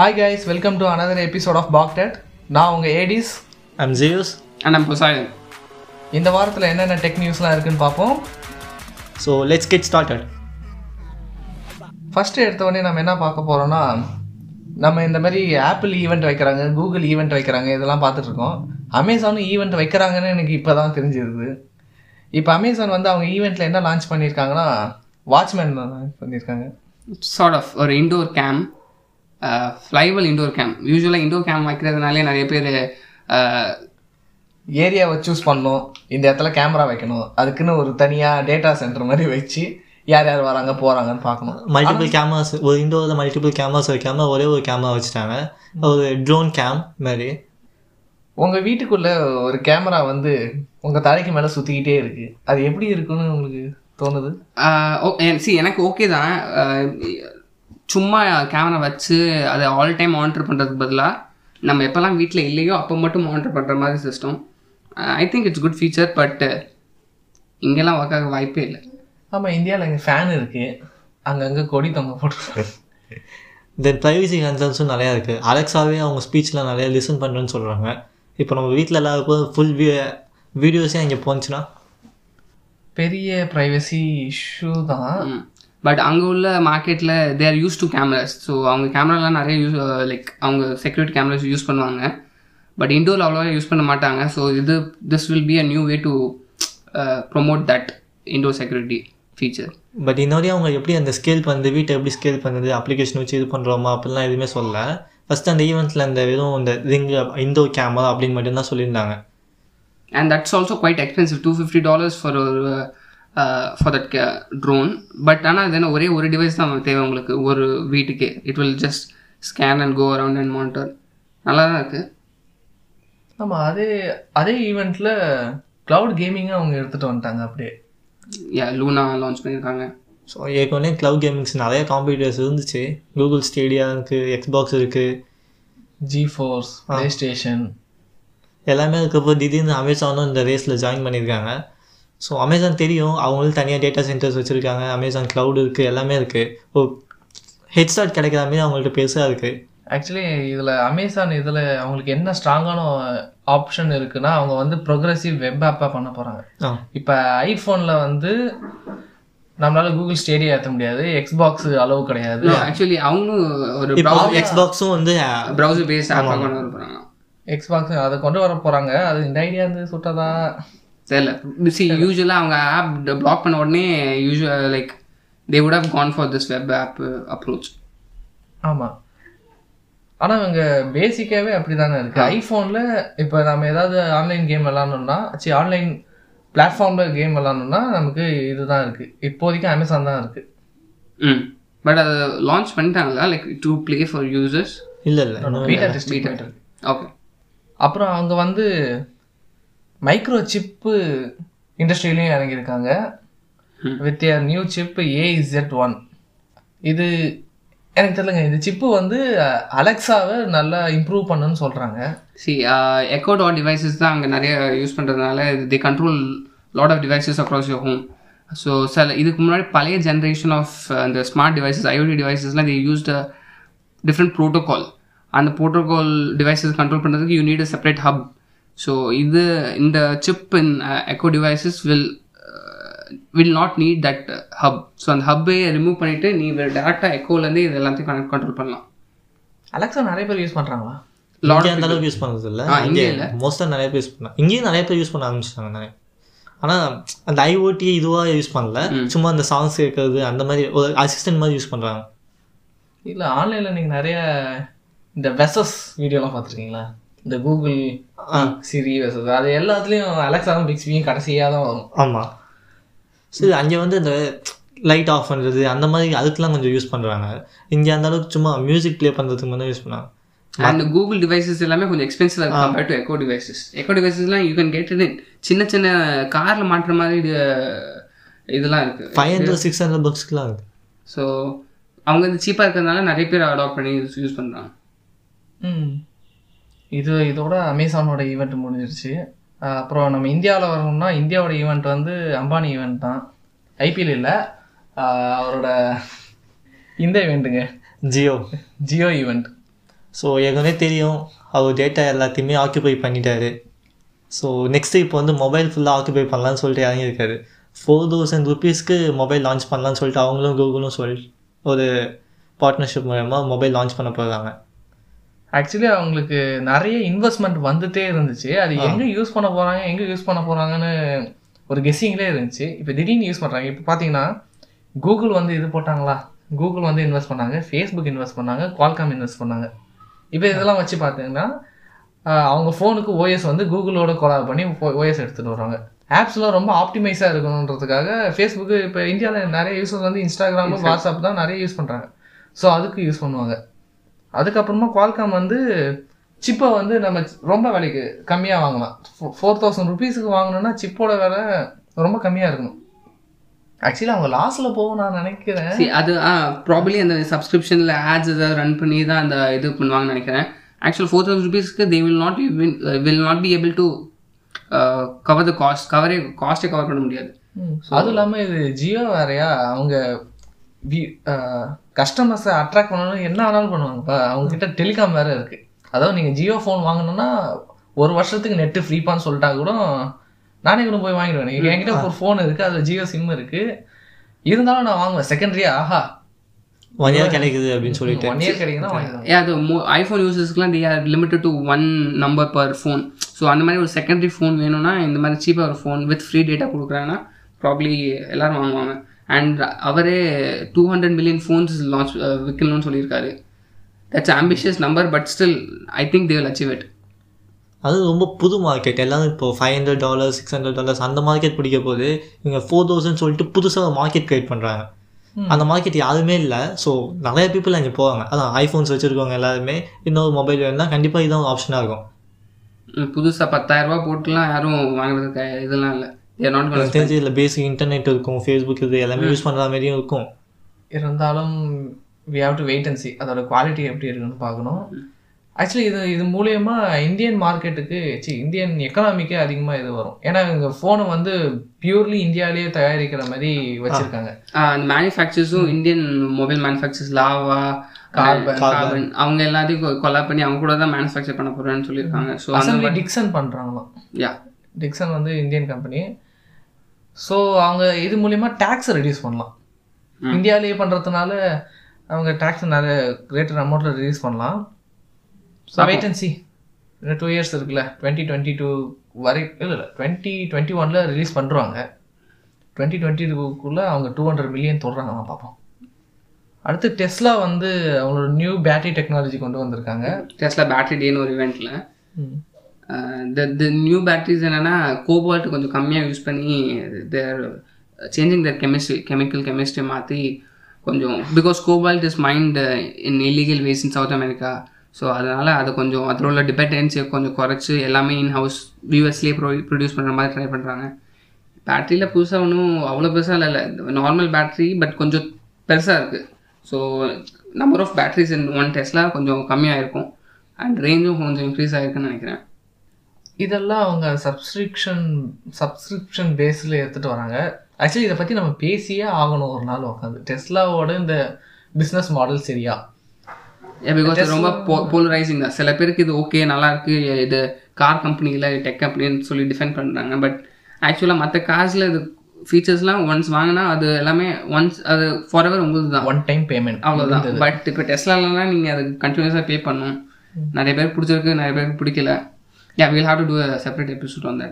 Hi guys welcome to another episode of பாக்டெட் நான் உங்கள் Hades I'm Zeus. And நம்ம Poseidon. இந்த வாரத்தில் என்னென்ன டெக் நியூஸ்லாம் இருக்குன்னு பார்ப்போம். So let's get started. First எடுத்தோடனே நம்ம என்ன பார்க்க போகிறோம்னா நம்ம இந்த மாதிரி ஆப்பிள் ஈவெண்ட் வைக்கிறாங்க கூகுள் ஈவெண்ட் வைக்கிறாங்க இதெல்லாம் பார்த்துட்டு இருக்கோம். அமேசானும் ஈவெண்ட் வைக்கிறாங்கன்னு எனக்கு இப்போ தான் தெரிஞ்சிருது. இப்போ அமேசான் வந்து அவங்க ஈவெண்ட்டில் என்ன லான்ச் பண்ணியிருக்காங்கன்னா வாட்ச்மேன் லான்ச் பண்ணியிருக்காங்க. Sort of ஒரு இண்டோர் கேம் ஃப்ளைவல் இண்டோர் கேம் யூஸ்வலாக இண்டோர் கேம் வைக்கிறதுனாலே நிறைய பேர் ஏரியாவை சூஸ் பண்ணணும். இந்த இடத்துல கேமரா வைக்கணும். அதுக்குன்னு ஒரு தனியாக டேட்டா சென்டர் மாதிரி வச்சு யார் யார் வராங்க போகிறாங்கன்னு பார்க்கணும். மல்டிபிள் கேமராஸ் ஒரு இண்டோரில் மல்டிபிள் கேமராஸ் வைக்காம ஒரே ஒரு கேமரா வச்சுட்டாங்க. ஒரு ட்ரோன் கேம் மாதிரி. உங்கள் வீட்டுக்குள்ளே ஒரு கேமரா வந்து உங்கள் தலைக்கு மேலே சுற்றிக்கிட்டே இருக்குது அது எப்படி இருக்குன்னு உங்களுக்கு தோணுது? சி எனக்கு ஓகே தான். சும்மா கேமரா வச்சு அதை ஆல் டைம் மானிட்டர் பண்ணுறதுக்கு பதிலாக நம்ம எப்போல்லாம் வீட்டில் இல்லையோ அப்போ மட்டும் மானிட்டர் பண்ணுற மாதிரி system I think it's good feature but இங்கெல்லாம் ஒர்க் ஆக வாய்ப்பே இல்லை. ஆமாம் இந்தியாவில் இங்கே ஃபேன் இருக்குது அங்கங்கே கொடி தொங்க போட்டுருக்காங்க. தென் ப்ரைவசி கன்சர்ன்ஸும் நிறையா இருக்குது அலெக்ஸாவே அவங்க ஸ்பீச்சில் நிறைய லிசன் பண்ணுறேன்னு சொல்கிறாங்க இப்போ நம்ம வீட்டில் எல்லாருக்கும் ஃபுல் வீடியோஸே அங்கே போச்சுன்னா பெரிய ப்ரைவசி இஷ்யூ தான். பட் அங்கே உள்ள மார்க்கெட்டில் they're use to cameras so அவங்க கேமராலாம் நிறைய யூஸ் லைக் அவங்க செக்யூரிட்டி கேமராஸ் யூஸ் பண்ணுவாங்க. பட் இண்டோரில் அவ்வளோவா யூஸ் பண்ண மாட்டாங்க. ஸோ இது this will be a new way to promote that indoor security feature but இன்னொரு அவங்க எப்படி அந்த ஸ்கேல் பண்ணுது வீட்டை எப்படி ஸ்கேல் பண்ணுது அப்ளிகேஷன் வச்சு இது பண்ணுறோமா அப்படிலாம் எதுவுமே சொல்லல. ஃபஸ்ட் அந்த ஈவெண்ட்டில் அந்த வெறும் இந்த ரிங் இண்டோர் கேமரா அப்படின்னு மட்டும்தான் சொல்லியிருந்தாங்க. And that's also quite expensive two fifty dollars for ஒரு ஃபார் தட் ட்ரோன் பட் ஆனால் அது என்ன ஒரே ஒரு டிவைஸ் தான் தேவை உங்களுக்கு. ஒரு வீட்டுக்கே. It will just scan and go around and monitor நல்லா தான் இருக்குது ஆமாம் அதே அதே ஈவெண்ட்டில் க்ளவுட் கேமிங்கை அவங்க எடுத்துகிட்டு வந்துட்டாங்க அப்படியே. யா லூனா லான்ச் பண்ணியிருக்காங்க. ஸோ ஏற்கனவே க்ளவுட் கேமிங்ஸ் நிறைய காம்படிட்டர்ஸ் இருந்துச்சு. கூகுள் ஸ்டேடியா இருக்குது எக்ஸ்பாக்ஸ் இருக்குது ஜி ஃபோர்ஸ் ப்ளே ஸ்டேஷன் எல்லாமே இருக்கப்போ திடீர்னு அமேசானும் இந்த ரேஸில் ஜாயின் பண்ணியிருக்காங்க. ஸோ அமேசான் தெரியும். அவங்களும் தனியாக டேட்டா சென்டர்ஸ் வச்சுருக்காங்க. அமேசான் க்ளவுட் இருக்குது எல்லாமே இருக்குது ஓ ஹெட் ஸ்டார்ட் கிடைக்கிற மாதிரி அவங்கள்ட்ட பெருசாக இருக்குது ஆக்சுவலி இதில் அமேசான் இதில் அவங்களுக்கு என்ன ஸ்ட்ராங்கான ஆப்ஷன் இருக்குன்னா அவங்க வந்து ப்ரோக்ரஸிவ் வெப் ஆப்பாக பண்ண போகிறாங்க இப்போ ஐஃபோனில் வந்து நம்மளால கூகுள் ஸ்டேடியா ஏற்ற முடியாது. எக்ஸ்பாக்ஸ் அளவு கிடையாது. ஆக்சுவலி அவங்களும் ஒரு எக்ஸ்பாக்ஸும் வந்து ப்ரௌசர் பேஸ்ட் ஆப்பாக கொண்டு வர போகிறாங்க எக்ஸ்பாக்ஸ் அதை கொண்டு வர போகிறாங்க அது இந்த ஐடியா இருந்து சுட்டதா? தெரியல. சி யூஸ்வலாக அவங்க ஆப் பிளாக் பண்ண உடனே usual like they would have gone for this web app approach ஆமாம் ஆனால் இவங்க பேசிக்காகவே அப்படி தானே இருக்குது ஐஃபோனில் இப்போ நம்ம ஏதாவது ஆன்லைன் கேம் விளாட்ணுன்னா சரி ஆன்லைன் பிளாட்ஃபார்மில் கேம் விளாட்ணுன்னா நமக்கு இதுதான் இருக்குது இப்போதைக்கு அமேசான் தான் இருக்குது ம். பட் அதை லான்ச் பண்ணிட்டாங்களா? Like to play for users இல்லை இல்லை. ஓகே அப்புறம் அவங்க வந்து மைக்ரோ சிப்பு இண்டஸ்ட்ரியிலையும் இறங்கியிருக்காங்க with a new chip A Z one இது எனக்கு தெரியலங்க இந்த சிப்பு வந்து அலெக்ஸாவை நல்லா இம்ப்ரூவ் பண்ணுன்னு சொல்கிறாங்க சி எக்கோ டாட் டிவைசஸ் தான் அங்கே நிறைய யூஸ் பண்ணுறதுனால they control lot of devices across your home so சில இதுக்கு முன்னாடி பழைய ஜென்ரேஷன் ஆஃப் அந்த ஸ்மார்ட் டிவைசஸ் ஐஓடி டிவைசஸ்லாம் தி யூஸ்ட் டிஃப்ரெண்ட் ப்ரோட்டோகால் அந்த ப்ரோட்டோகால் டிவைசஸ் கண்ட்ரோல் பண்ணுறதுக்கு you need a separate hub so இது இந்த chip in Echo devices will will not need that hub so அந்த ஹப்பை ரிமூவ் பண்ணிவிட்டு நீ டேரெக்டாக எக்கோலேருந்து இது எல்லாத்தையும் கனெக்ட் கண்ட்ரோல் பண்ணலாம். அலெக்ஸா நிறைய பேர் யூஸ் பண்ணுறாங்களா இங்கே அந்த அளவுக்கு யூஸ் பண்ணுறது இல்லை. இங்கே இங்கே இல்ல. மோஸ்ட்டாக நிறைய பேர் யூஸ் பண்ணாங்க இங்கேயும் நிறைய பேர் யூஸ் பண்ண ஆரம்பிச்சிட்டாங்க நிறைய. ஆனால் அந்த ஐஓடி இதுவாக யூஸ் பண்ணல. சும்மா அந்த சாங்ஸ் கேட்கறது அந்த மாதிரி ஒரு அசிஸ்டன்ட் மாதிரி யூஸ் பண்ணுறாங்க இல்லை ஆன்லைனில் நீங்கள் நிறைய இந்த வெசஸ் வீடியோலாம் பார்த்துருக்கீங்களா? இந்த கூகுள் சிரி அது எல்லாத்துலேயும் அலெக்ஸாவும் பிக்ஸ்பியும் கடைசியாக தான் வரும். ஆமாம் சரி அங்கே வந்து இந்த லைட் ஆஃப் பண்ணுறது அந்த மாதிரி அதுக்கெலாம் கொஞ்சம் யூஸ் பண்ணுறாங்க இங்கே அந்த அளவுக்கு சும்மா மியூசிக் ப்ளே பண்ணுறதுக்கு மட்டும் யூஸ் பண்ணாங்க அண்ட் கூகுள் டிவைசஸ் எல்லாமே கொஞ்சம் எக்ஸ்பென்சிவ் இருக்கு compare to Echo devices Echo டிவைசஸ்லாம் you can get it சின்ன சின்ன காரில் மாட்டுற மாதிரி இது இதெல்லாம் இருக்கு. ஃபைவ் ஹண்ட்ரட் சிக்ஸ் ஹண்ட்ரட் புக்ஸ்க்குலாம் இருக்குது ஸோ அவங்க வந்து சீப்பாக இருக்கிறதுனால நிறைய பேர் அடாப்ட் பண்ணி யூஸ் பண்ணுறாங்க ம். இது இதோட அமேசானோட ஈவெண்ட் முடிஞ்சிருச்சு. அப்புறம் நம்ம இந்தியாவில் வரணும்னா இந்தியாவோட ஈவெண்ட் வந்து அம்பானி ஈவெண்ட் தான். ஐபிஎல் இல்லை. அவரோட இந்த ஈவெண்ட்டுங்க ஜியோ. ஜியோ ஈவெண்ட் ஸோ ஏற்கனவே தெரியும் அவர் டேட்டா எல்லாத்தையுமே ஆக்குபை பண்ணிட்டாரு. ஸோ நெக்ஸ்ட்டு இப்போ வந்து மொபைல் ஃபுல்லாக ஆக்குபை பண்ணலான்னு சொல்லிட்டு இறங்கியிருக்காரு. ஃபோர் தௌசண்ட் ருபீஸ்க்கு மொபைல் லான்ச் பண்ணலான்னு சொல்லிட்டு அவங்களும் கூகுளும் சொல் ஒரு பார்ட்னர்ஷிப் மூலயமா மொபைல் லான்ச் பண்ண போகிறாங்க ஆக்சுவலி அவங்களுக்கு நிறைய இன்வெஸ்ட்மெண்ட் வந்துட்டே இருந்துச்சு. அது எங்க யூஸ் பண்ண போறாங்க எங்க யூஸ் பண்ண போறாங்கன்னு ஒரு கெஸ்ஸிங்லேயே இருந்துச்சு. இப்போ திடீர்னு யூஸ் பண்றாங்க. இப்போ பாத்தீங்கன்னா கூகுள் வந்து இது போட்டாங்களா? கூகுள் வந்து இன்வெஸ்ட் பண்ணாங்க. ஃபேஸ்புக் இன்வெஸ்ட் பண்ணாங்க. குவால்காம் இன்வெஸ்ட் பண்ணாங்க. இப்போ இதெல்லாம் வச்சு பார்த்தீங்கன்னா அவங்க ஃபோனுக்கு ஓஎஸ் வந்து கூகுளோட கொலாப் பண்ணி ஓஎஸ் எடுத்துட்டு வராங்க ஆப்ஸ்லாம் ரொம்ப ஆப்டிமைஸாக இருக்கணுன்றதுக்காக ஃபேஸ்புக்கு இப்போ இந்தியாவில் நிறைய யூசர்ஸ் வந்து இன்ஸ்டாகிராமு வாட்ஸ்அப் தான் நிறைய யூஸ் பண்ணுறாங்க ஸோ அதுக்கு யூஸ் பண்ணுவாங்க. அதுக்கப்புறமா குவால்காம் வந்து சிப்பை வந்து நம்ம ரொம்ப விலைக்கு கம்மியாக வாங்கலாம். ஃபோர் தௌசண்ட் ருபீஸுக்கு வாங்கணும்னா சிப்போட விலை ரொம்ப கம்மியாக இருக்கணும். ஆக்சுவலி அவங்க லாஸில் போகும் நான் நினைக்கிறேன். அது ப்ராபப்ளி அந்த சப்ஸ்கிரிப்ஷனில் ஆட்ஸ் ஏதாவது ரன் பண்ணி தான் அந்த இது பண்ணுவாங்கன்னு நினைக்கிறேன். ஆக்சுவல் ஃபோர் தௌசண்ட் ருபீஸ்க்கு they will not will not be able to cover the cost கவரே காஸ்ட்டை கவர் பண்ண முடியாது. அதுவும் இல்லாமல் இது ஜியோ வேறயா? அவங்க கஸ்டமர்ஸை அட்ராக்ட் பண்ணணும் என்ன ஆனாலும் பண்ணுவாங்கப்பா அவங்க கிட்ட டெலிகாம் வேற இருக்கு. அதாவது நீங்கள் ஜியோ ஃபோன் வாங்கணும்னா ஒரு வருஷத்துக்கு நெட்டு ஃப்ரீப்பான்னு சொல்லிட்டா கூட நானே கூட போய் வாங்கிடுவேன். என்கிட்ட ஒரு ஃபோன் இருக்கு அது ஜியோ சிம் இருக்கு. இருந்தாலும் நான் வாங்குவேன். செகண்டரியா ஆஹா. ஒன் இயர் கிடைக்குது அப்படின்னு சொல்லிட்டு. ஒன் இயர் கிடைக்குன்னா அது iPhone யூசர்ஸ்க்குலாம் they are limited to one number per phone so அந்த மாதிரி ஒரு செகண்டரி ஃபோன் வேணும்னா இந்த மாதிரி சீப்பாக ஒரு ஃபோன் வித் ஃப்ரீ டேட்டா கொடுக்குறாங்கன்னா ப்ராப்ளி எல்லாரும் வாங்குவாங்க. அண்ட் அவரே two hundred million phones launch விற்கணும்னு சொல்லியிருக்காரு. That's ambitious number but still I think they will achieve it அது ரொம்ப புது மார்க்கெட் எல்லாரும் இப்போ five hundred dollars six hundred dollars அந்த மார்க்கெட் பிடிக்க போது இவங்க ஃபோர் தௌசண்ட் சொல்லிட்டு புதுசாக மார்க்கெட் கிரியேட் பண்ணுறாங்க அந்த மார்க்கெட் யாருமே இல்லை. ஸோ நிறைய பீப்புள் அங்கே போவாங்க. அதான் ஐஃபோன்ஸ் வச்சுருக்கவங்க எல்லாருமே இன்னொரு மொபைல் வேணும்னா கண்டிப்பாக இதுதான் ஒரு ஆப்ஷனாக இருக்கும். புதுசாக பத்தாயிரரூபா போட்டுலாம் யாரும் வாங்குறதுக்கு இதெல்லாம் இல்லை. தெரிஞ்சு இதில் பேசிக் இன்டர்நெட் இருக்கும் ஃபேஸ்புக் இது எல்லாமே யூஸ் பண்ணுற மாதிரியும் இருக்கும். இருந்தாலும் we have to wait and see அதோட குவாலிட்டி எப்படி இருக்குன்னு பார்க்கணும். ஆக்சுவலி இது இது மூலியமா இந்தியன் மார்க்கெட்டுக்கு சி இந்தியன் எக்கனாமிக்கே அதிகமாக இது வரும். ஏன்னா இவங்க ஃபோனை வந்து பியூர்லி இந்தியாவிலேயே தயாரிக்கிற மாதிரி வச்சிருக்காங்க. அந்த மேனுஃபேக்சர்ஸும் Indian mobile manufacturers Lava Karbonn அவங்க எல்லாத்தையும் கொலா பண்ணி அவங்க கூட தான் மேனுஃபேக்சர் பண்ண போறேன்னு சொல்லியிருக்காங்க. ஸோ டிக்சன் பண்றாங்களாம். யா டிக்சன் வந்து இந்தியன் கம்பெனி ஸோ அவங்க இது மூலியமா டேக்ஸை ரெடியூஸ் பண்ணலாம். இந்தியாவிலேயே பண்றதுனால அவங்க டேக்ஸ் நிறைய கிரேட்டர் அமௌண்ட்ல ரிலீஸ் பண்ணலாம். ஸோ வெயிட் அண்ட் சி இன்னும் டூ இயர்ஸ் இருக்குல்ல. டுவெண்ட்டி டுவெண்ட்டி டூ வரை இல்லை இல்லை. டுவெண்ட்டி டுவெண்ட்டி ஒனில் ரிலீஸ் பண்ணுறாங்க டுவெண்ட்டி டுவெண்ட்டி டூக்குள்ளே அவங்க டூ ஹண்ட்ரட் மில்லியன் தொடுறாங்க நான் பார்ப்போம் அடுத்து டெஸ்லா வந்து அவங்களோட நியூ பேட்டரி டெக்னாலஜி கொண்டு வந்திருக்காங்க. டெஸ்லா பேட்டரி டேன்னு ஒரு இவெண்ட்டில் த நியூ பேட்டரிஸ் என்னென்னா கோபால்ட் கொஞ்சம் கம்மியாக யூஸ் பண்ணி they're changing their chemistry chemical chemistry மாற்றி கொஞ்சம் because cobalt is mined in illegal ways in South America so அதனால் அதை கொஞ்சம் அதில் உள்ள டிபெண்டன்சியை கொஞ்சம் குறைச்சி எல்லாமே இன் ஹவுஸ் யூஎஸ்லேயே ப்ரொ ப்ரொடியூஸ் பண்ணுற மாதிரி ட்ரை பண்ணுறாங்க பேட்டரியில் புதுசாக ஒன்றும் அவ்வளோ பெருசாக இல்லை நார்மல் பேட்டரி பட் கொஞ்சம் பெருசாக இருக்குது so number of batteries in one டெஸ்ட்லாம் கொஞ்சம் கம்மியாக இருக்கும். அண்ட் ரேஞ்சும் கொஞ்சம் இன்க்ரீஸ் ஆகிருக்குன்னு நினைக்கிறேன். இதெல்லாம் அவங்க சப்ஸ்கிரிப்ஷன் சப்ஸ்கிரிப்ஷன் பேஸில் எடுத்துகிட்டு வராங்க. ஆக்சுவலி இதை பற்றி நம்ம பேசியே ஆகணும் ஒரு நாள் உட்காந்து டெஸ்லாவோட இந்த பிஸ்னஸ் மாடல் சரியா? பிகாஸ் ரொம்ப போலரைசிங் தான். சில பேருக்கு இது ஓகே நல்லா இருக்கு. இது கார் கம்பெனியில் டெக் அப்படின்னு சொல்லி டிஃபைன் பண்ணுறாங்க பட் ஆக்சுவலாக மற்ற கார்ஸில் இது ஃபீச்சர்ஸ்லாம் ஒன்ஸ் வாங்கினா அது எல்லாமே ஒன்ஸ் அது ஃபார் எவர் உங்களுக்கு தான் ஒன் டைம் பேமெண்ட் அவ்வளோதான் பட் இப்போ டெஸ்ட்லாலாம் நீங்கள் அது கண்டினியூஸாக பே பண்ணணும் நிறைய பேருக்கு பிடிச்சிருக்கு நிறைய பேருக்கு பிடிக்கல. Yeah will have to do separate episode வந்த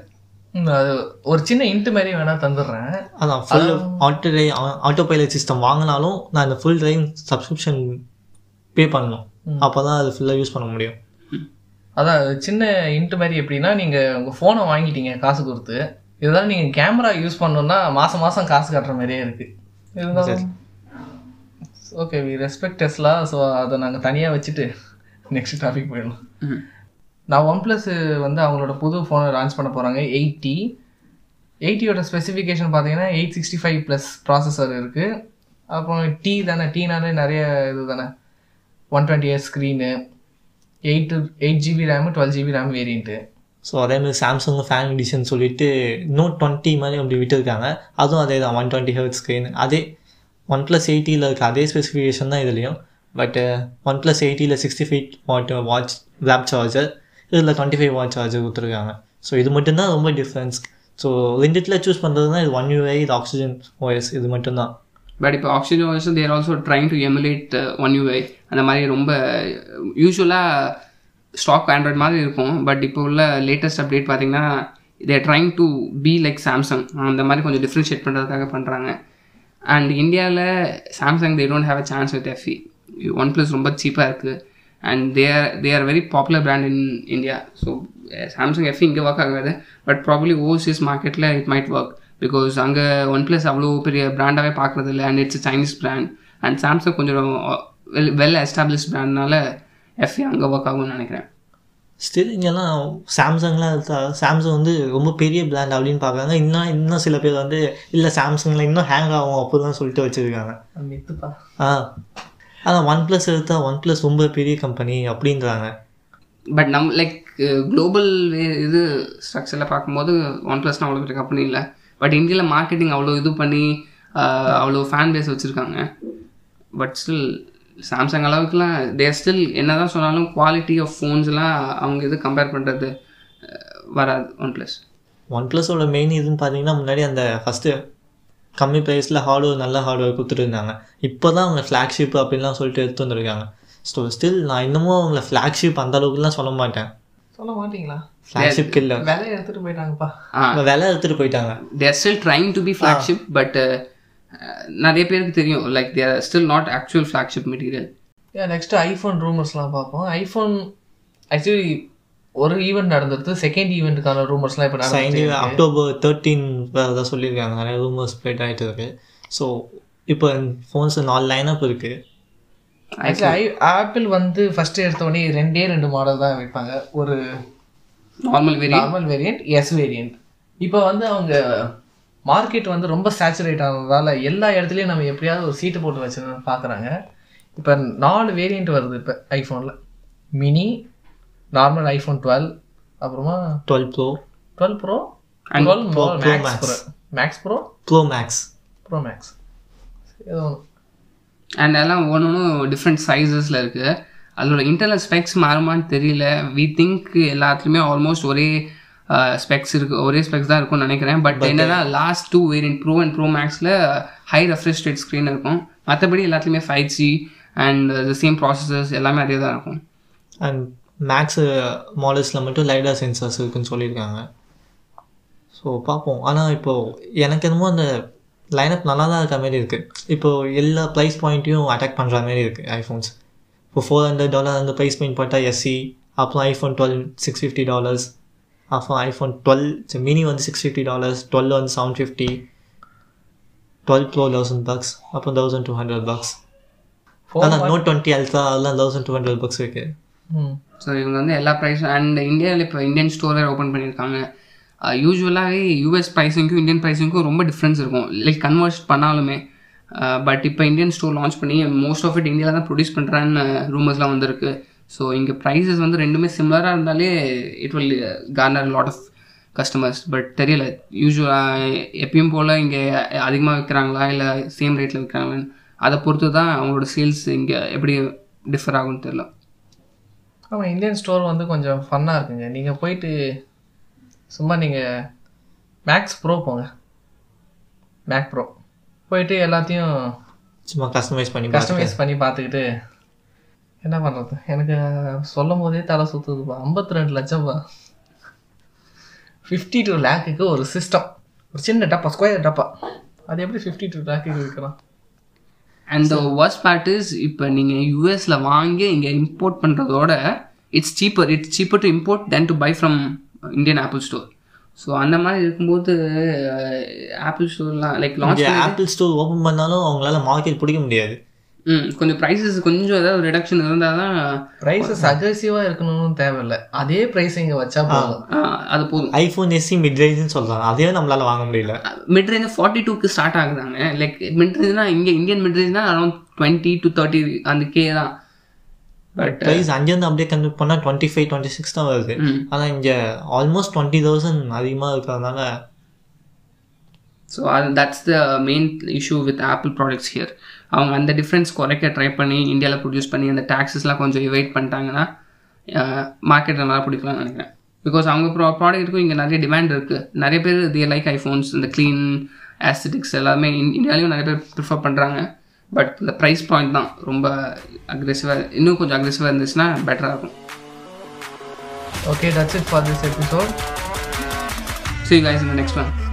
அது ஒரு சின்ன இன்ட்டு மாதிரி வேணா தந்துடுறேன். அதான் full auto drive autopilot system வாங்கினாலும் நான் இந்த ஃபுல் டிரைவிங் சப்ஸ்கிரிப்ஷன் பே பண்ணணும். அப்போ தான் அது ஃபுல்லாக யூஸ் பண்ண முடியும். அதான் அது சின்ன இன்ட்டு மாதிரி எப்படின்னா நீங்கள் உங்கள் ஃபோனை வாங்கிட்டீங்க காசு கொடுத்து. இதெல்லாம் நீங்கள் கேமரா யூஸ் பண்ணணும்னா மாதம் மாதம் காசு கட்டுற மாதிரியே இருக்குது இருந்தாலும் okay we respect Tesla so அதை நாங்கள் தனியாக வச்சுட்டு நெக்ஸ்ட் டாபிக் போயிடலாம். நான் ஒன் ப்ளஸ் வந்து அவங்களோட புது ஃபோனை லான்ச் பண்ண போகிறாங்க எயிட்டி எயிட்டியோட ஸ்பெசிஃபிகேஷன் பார்த்தீங்கன்னா eight sixty five plus processor இருக்குது அப்புறம் டி தானே டீனாலே நிறைய இது தானே. One twenty S screen eight eight GB RAM twelve GB RAM variant so அதே மாதிரி சாம்சங் ஃபேன் எடிஷன் சொல்லிட்டு நோட் டுவெண்ட்டி மாதிரி அப்படி விட்டுருக்காங்க. அதுவும் அதே தான் ஒன் டுவெண்ட்டி ஹெர்ட் ஸ்க்ரீன் அதே ஒன் ப்ளஸ் எயிட்டியில் இருக்க அதே ஸ்பெசிஃபிகேஷன் தான் இதுலேயும். பட் ஒன் ப்ளஸ் எயிட்டியில் சிக்ஸ்டி ஃபைவ் வாட் வாட்ச் லேப் சார்ஜர் இதில் டுவெண்ட்டி ஃபைவ் வாட் சார்ஜர் கொடுத்துருக்காங்க. ஸோ இது மட்டும்தான் ரொம்ப டிஃப்ரென்ஸ் ஸோ ரெண்டுத்தில் சூஸ் பண்ணுறதுனா இது ஒன் யூஐ இது ஆக்சிஜன் ஓஎஸ் இது மட்டும்தான். பட் இப்போ Oxygen OS they're also trying to emulate One UI அந்த மாதிரி ரொம்ப யூஸ்வலாக ஸ்டாக் ஆண்ட்ராய்ட் மாதிரி இருக்கும். பட் இப்போ உள்ள லேட்டஸ்ட் அப்டேட் பார்த்தீங்கன்னா they're trying to be like Samsung அந்த மாதிரி கொஞ்சம் டிஃப்ரென்ஷியேட் பண்ணுறதுக்காக பண்ணுறாங்க அண்ட் இந்தியாவில் Samsung they don't have a chance with FE OnePlus ரொம்ப சீப்பாக இருக்குது and they are they are very popular brand in India so Samsung FE இங்கே ஒர்க் ஆகாது. பட் ப்ராப்ளி ஓவர்சீஸ் மார்க்கெட்டில் இட் மைட் ஒர்க் பிகாஸ் அங்கே one plus அவ்வளோ பெரிய பிராண்டாகவே பார்க்குறது இல்லை. And it's Chinese brand and Samsung கொஞ்சம் வெல் வெல் எஸ்டாப்ளிஷ் பிராண்ட்னால எஃப்இ அங்கே ஒர்க் ஆகும்னு நினைக்கிறேன். ஸ்டில் இங்கெல்லாம் சாம்சங்லாம் சாம்சங் வந்து ரொம்ப பெரிய பிராண்ட் அப்படின்னு பார்க்குறாங்க. இன்னும் இன்னும் சில பேர் வந்து இல்லை சாம்சங்கில் இன்னும் ஹேங் ஆகும் அப்படிதான் சொல்லிட்டு வச்சுருக்காங்க. ஆ. ஆனால் ஒன் ப்ளஸ் எடுத்தால் ஒன் ப்ளஸ் ரொம்ப பெரிய கம்பெனி அப்படின்றாங்க. பட் நம் லைக் குளோபல் இது ஸ்ட்ரக்சரில் பார்க்கும்போது ஒன் ப்ளஸ்னால் அவ்வளோ பெரிய கம்பெனி இல்லை. பட் இந்தியாவில் மார்க்கெட்டிங் அவ்வளோ இது பண்ணி அவ்வளோ ஃபேன் பேஸ் வச்சுருக்காங்க. பட் ஸ்டில் சாம்சங் அளவுக்குலாம் தேர் ஸ்டில் என்ன தான் சொன்னாலும் குவாலிட்டி ஆஃப் ஃபோன்ஸ்லாம் அவங்க இது கம்பேர் பண்ணுறது வராது ஒன் ப்ளஸ் ஒன் ப்ளஸோட மெயின் இதுன்னு பார்த்தீங்கன்னா முன்னாடி அந்த ஃபஸ்ட்டு கம்மி ப்ரைஸில் ஹார்ட்வேர் நல்ல ஹார்ட்வேர் கொடுத்துட்டு இருந்தாங்க இப்போ தான் அவங்க ஃப்ளாக்ஷிப் அப்படின்லாம் சொல்லிட்டு எடுத்து வந்திருக்காங்க. ஸோ ஸ்டில் நான் இன்னமும் அவங்கள ஃப்ளாக்ஷிப் அந்த அளவுக்குலாம் சொல்ல மாட்டேன். சொல்ல மாட்டீங்களா? ஃப்ளாக்ஷிப் இல்லை விலையை எடுத்துட்டு போயிட்டாங்கப்பா. விலை எடுத்துகிட்டு போயிட்டாங்க. They're still trying to be flagship but நிறைய பேருக்கு தெரியும். Like they're still not actual flagship material next iPhone ரூமர்ஸ்லாம் பார்ப்போம். ஐஃபோன் ஆக்சுவலி ஒரு ஈவெண்ட் நடந்தது செகண்ட் ஈவெண்ட்டுக்கான ரூமர்ஸ்லாம் இப்போ சைனி நடந்துச்சு அக்டோபர் தேர்ட்டீன் தான் சொல்லியிருக்காங்க நிறைய ரூமர் ஸ்ப்ரெட் ஆகிட்டு இருக்கு. ஸோ இப்போ ஃபோன்ஸ் நாலு லைனப் இருக்குது ஆக்சுவலி ஆப்பிள் வந்து ஃபர்ஸ்ட் எடுத்த உடனே ரெண்டே ரெண்டு மாடல் தான் வைப்பாங்க. ஒரு normal very normal variant S variant இப்போ வந்து அவங்க மார்க்கெட் வந்து ரொம்ப சேச்சுரேட் ஆனதால எல்லா இடத்துலையும் நம்ம எப்படியாவது ஒரு சீட்டு போட்டு வச்சிருந்தோம் பார்க்குறாங்க இப்போ நாலு வேரியண்ட் வருது இப்போ ஐஃபோனில் மினி நார்மல் ஐஃபோன் டுவெல் அப்புறமா twelve pro twelve pro And twelve Pro- Pro max Max. Pro max pro pro max pro max ஏதோ அண்ட் எல்லாம் ஒன்று ஒன்றும் டிஃப்ரெண்ட் சைஸஸில் இருக்குது அதோட இன்டர்னல் ஸ்பெக்ஸ் மாறுமான்னு தெரியல. வி திங்க் எல்லாத்துலேயுமே ஆல்மோஸ்ட் ஒரே ஸ்பெக்ஸ் இருக்கு. ஒரே ஸ்பெக்ஸ் தான் இருக்கும்னு நினைக்கிறேன். பட் என்னன்னா last two variant pro and bro மேக்ஸில் ஹை ரெஃப்ரெஷ் ரேட் ஸ்க்ரீன் இருக்கும். மற்றபடி எல்லாத்துலேயுமே five G and the same processors எல்லாமே அதே தான் இருக்கும். அண்ட் மேக்ஸ் மாடல்ஸில் மட்டும் லைடா சென்சார்ஸ் இருக்குன்னு சொல்லியிருக்காங்க. ஸோ பார்ப்போம். ஆனால் இப்போது எனக்கு என்னமோ அந்த லைனப் நல்லா தான் இருக்க மாதிரி இருக்குது இப்போது எல்லா ப்ரைஸ் பாயிண்ட்டையும் அட்டாக் பண்ணுற மாதிரி இருக்குது ஐஃபோன்ஸ் இப்போ ஃபோர் ஹண்ட்ரட் டாலர் அந்த ப்ரைஸ் பாயிண்ட் போட்டால் எஸ்சி அப்புறம் iPhone twelve six fifty dollars அப்புறம் ஐஃபோன் டுவெல் மினி வந்து சிக்ஸ் ஃபிஃப்டி டாலர்ஸ் டுவெல் வந்து seven fifty twelve pro thousand bucks அப்புறம் தௌசண்ட் டூ ஹண்ட்ரட் பக்ஸ் அதான் நோட் டுவெண்ட்டி அல்ட்ரா அதெல்லாம் thousand two hundred bucks இருக்குது ம். ஸோ இவங்க வந்து எல்லா ப்ரைஸும் அண்ட் இந்தியாவில் இப்போ இந்தியன் ஸ்டோர் வேறு ஓப்பன் பண்ணியிருக்காங்க. யூஸ்வலாகவே யூஎஸ் ப்ரைஸிங்க்கும் இந்தியன் ப்ரைஸிங்க்கும் ரொம்ப டிஃப்ரென்ஸ் இருக்கும். லைக் கன்வெர்ட் பண்ணாலுமே பட் இப்போ இந்தியன் ஸ்டோர் லான்ச் பண்ணி மோஸ்ட் ஆஃப் இட் இந்தியாவில் தான் ப்ரொடியூஸ் பண்ணுறான்னு ரூமர்ஸ்லாம் uh, வந்திருக்கு. ஸோ இங்கே ப்ரைஸஸ் வந்து ரெண்டுமே சிமிலராக இருந்தாலே it will corner lot of customers but தெரியல யூஸ்வலாக uh, எப்பயும் போல் இங்கே அதிகமாக விற்கிறாங்களா இல்லை சேம் ரேட்டில் விற்கிறாங்களான்னு அதை பொறுத்து தான் அவங்களோட சேல்ஸ் இங்கே எப்படி டிஃபர் ஆகும்னு தெரியல. ஆமாம் இந்தியன் ஸ்டோர் வந்து கொஞ்சம் ஃபன்னாக இருக்குங்க. நீங்கள் போயிட்டு சும்மா நீங்கள் மேக்ஸ் ப்ரோ போங்க. மேக் ப்ரோ போயிட்டு எல்லாத்தையும் சும்மா கஸ்டமைஸ் பண்ணி கஸ்டமைஸ் பண்ணி பார்த்துக்கிட்டு என்ன பண்ணுறது எனக்கு சொல்லும் போதே தலை சுற்றுதுப்பா ஐம்பத்தி ரெண்டு லட்சம்ப்பா ஃபிஃப்டி டூ லேக்குக்கு ஒரு சிஸ்டம் ஒரு சின்ன டப்பா ஸ்கொயர் டப்பா. அது எப்படி ஃபிஃப்டி டூ லேக்குக்கு விற்கலாம்? And the worst part is இப்போ நீங்கள் யூஎஸில் வாங்கி இங்கே இம்போர்ட் பண்ணுறதோட it's cheaper it's cheaper to import then to buy from Indian Apple store so அந்த மாதிரி இருக்கும்போது Apple ஸ்டோர்லாம் like launch Apple store open பண்ணாலும் அவங்களால மார்க்கெட் பிடிக்க முடியாது. கொஞ்சம் ப்ரைஸஸ் கொஞ்சம் ஏதாவது ரிடக்ஷன் இருந்தால் தான் ப்ரைஸஸ் அக்ரெசிவாக இருக்கணும்னு தேவையில்லை. அதே ப்ரைஸ் இங்கே வச்சா போதும். அது போதும். ஐஃபோன் எஸ்சி மிட் ரேஞ்சுன்னு சொல்கிறாங்க அதே நம்மளால வாங்க முடியல. மிட் ரேஞ்ச் ஃபார்ட்டி டூக்கு ஸ்டார்ட் ஆகுதாங்க. லைக் மிட் ரேஞ்ச்னா இங்கே இந்தியன் மிட் ரேஞ்ச்னா அரௌண்ட் டுவெண்ட்டி டு தேர்ட்டி அந்த கே தான். பட் ப்ரைஸ் அங்கேருந்து அப்படியே கன்வெர்ட் பண்ணால் டுவெண்ட்டி ஃபைவ் டுவெண்ட்டி சிக்ஸ் தான் வருது. ஆனால் இங்கே ஆல்மோஸ்ட் டுவெண்ட்டி தௌசண்ட் அதிகமாக இருக்கிறதுனால ஸோ அது that's the main issue with Apple products here அவங்க அந்த டிஃப்ரென்ஸ் குறைக்க ட்ரை பண்ணி இந்தியாவில் ப்ரொடியூஸ் பண்ணி அந்த டேக்ஸஸ்லாம் கொஞ்சம் எவைட் பண்ணிட்டாங்கன்னா மார்க்கெட் நல்லா பிடிக்கலாம்னு நினைக்கிறேன். பிகாஸ் அவங்க ப்ரா ப்ராடக்ட்டுக்கும் இங்கே நிறைய டிமாண்ட் இருக்குது நிறைய பேர் தி லைக் ஐஃபோன்ஸ் இந்த க்ளீன் ஆஸ்தட்டிக்ஸ் எல்லாமே இந்தியாலையும் நிறைய பேர் ப்ரிஃபர் பண்ணுறாங்க பட் இந்த ப்ரைஸ் பாயிண்ட் தான் ரொம்ப அக்ரெசிவாக இன்னும் கொஞ்சம் அக்ரெசிவாக இருந்துச்சுன்னா பெட்டராக இருக்கும். Okay, that's it for this episode. See you guys in the next one.